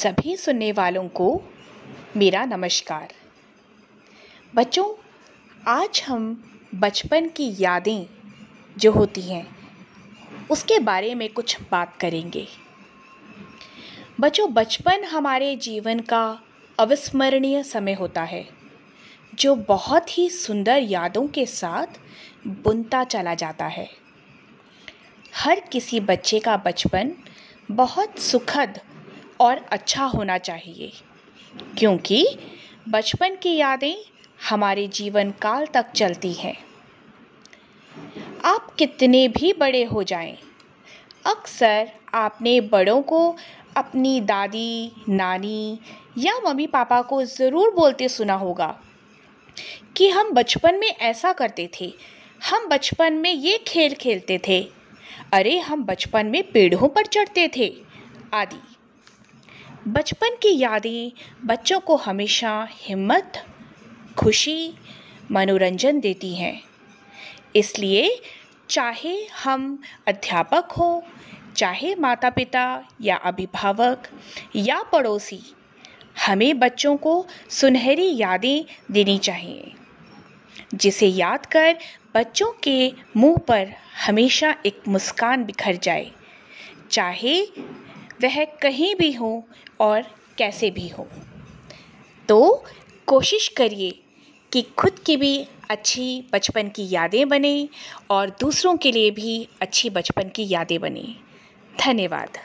सभी सुनने वालों को मेरा नमस्कार। बच्चों, आज हम बचपन की यादें जो होती हैं, उसके बारे में कुछ बात करेंगे। बच्चों, बचपन हमारे जीवन का अविस्मरणीय समय होता है, जो बहुत ही सुंदर यादों के साथ बुनता चला जाता है। हर किसी बच्चे का बचपन बहुत सुखद और अच्छा होना चाहिए। क्योंकि बचपन की यादें हमारे जीवन काल तक चलती हैं। आप कितने भी बड़े हो जाएँ, अक्सर आपने बड़ों को अपनी दादी नानी या मम्मी पापा को ज़रूर बोलते सुना होगा कि हम बचपन में ऐसा करते थे। हम बचपन में ये खेल खेलते थे। अरे हम बचपन में पेड़ों पर चढ़ते थे आदि। बचपन की यादें, बच्चों को हमेशा हिम्मत, खुशी, मनोरंजन देती हैं। इसलिए चाहे हम अध्यापक हो, चाहे माता पिता या अभिभावक या पड़ोसी, हमें बच्चों को सुनहरी यादें देनी चाहिए, जिसे याद कर बच्चों के मुँह पर हमेशा एक मुस्कान बिखर जाए। चाहे वह कहीं भी हो और कैसे भी हो। तो कोशिश करिए कि खुद की भी अच्छी बचपन की यादें बने और दूसरों के लिए भी अच्छी बचपन की यादें बने। धन्यवाद।